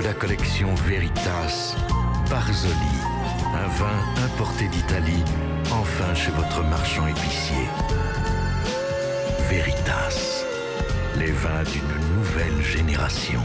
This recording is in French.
de la collection Veritas, Barzoli, un vin importé d'Italie, enfin chez votre marchand épicier. Veritas, les vins d'une nouvelle génération.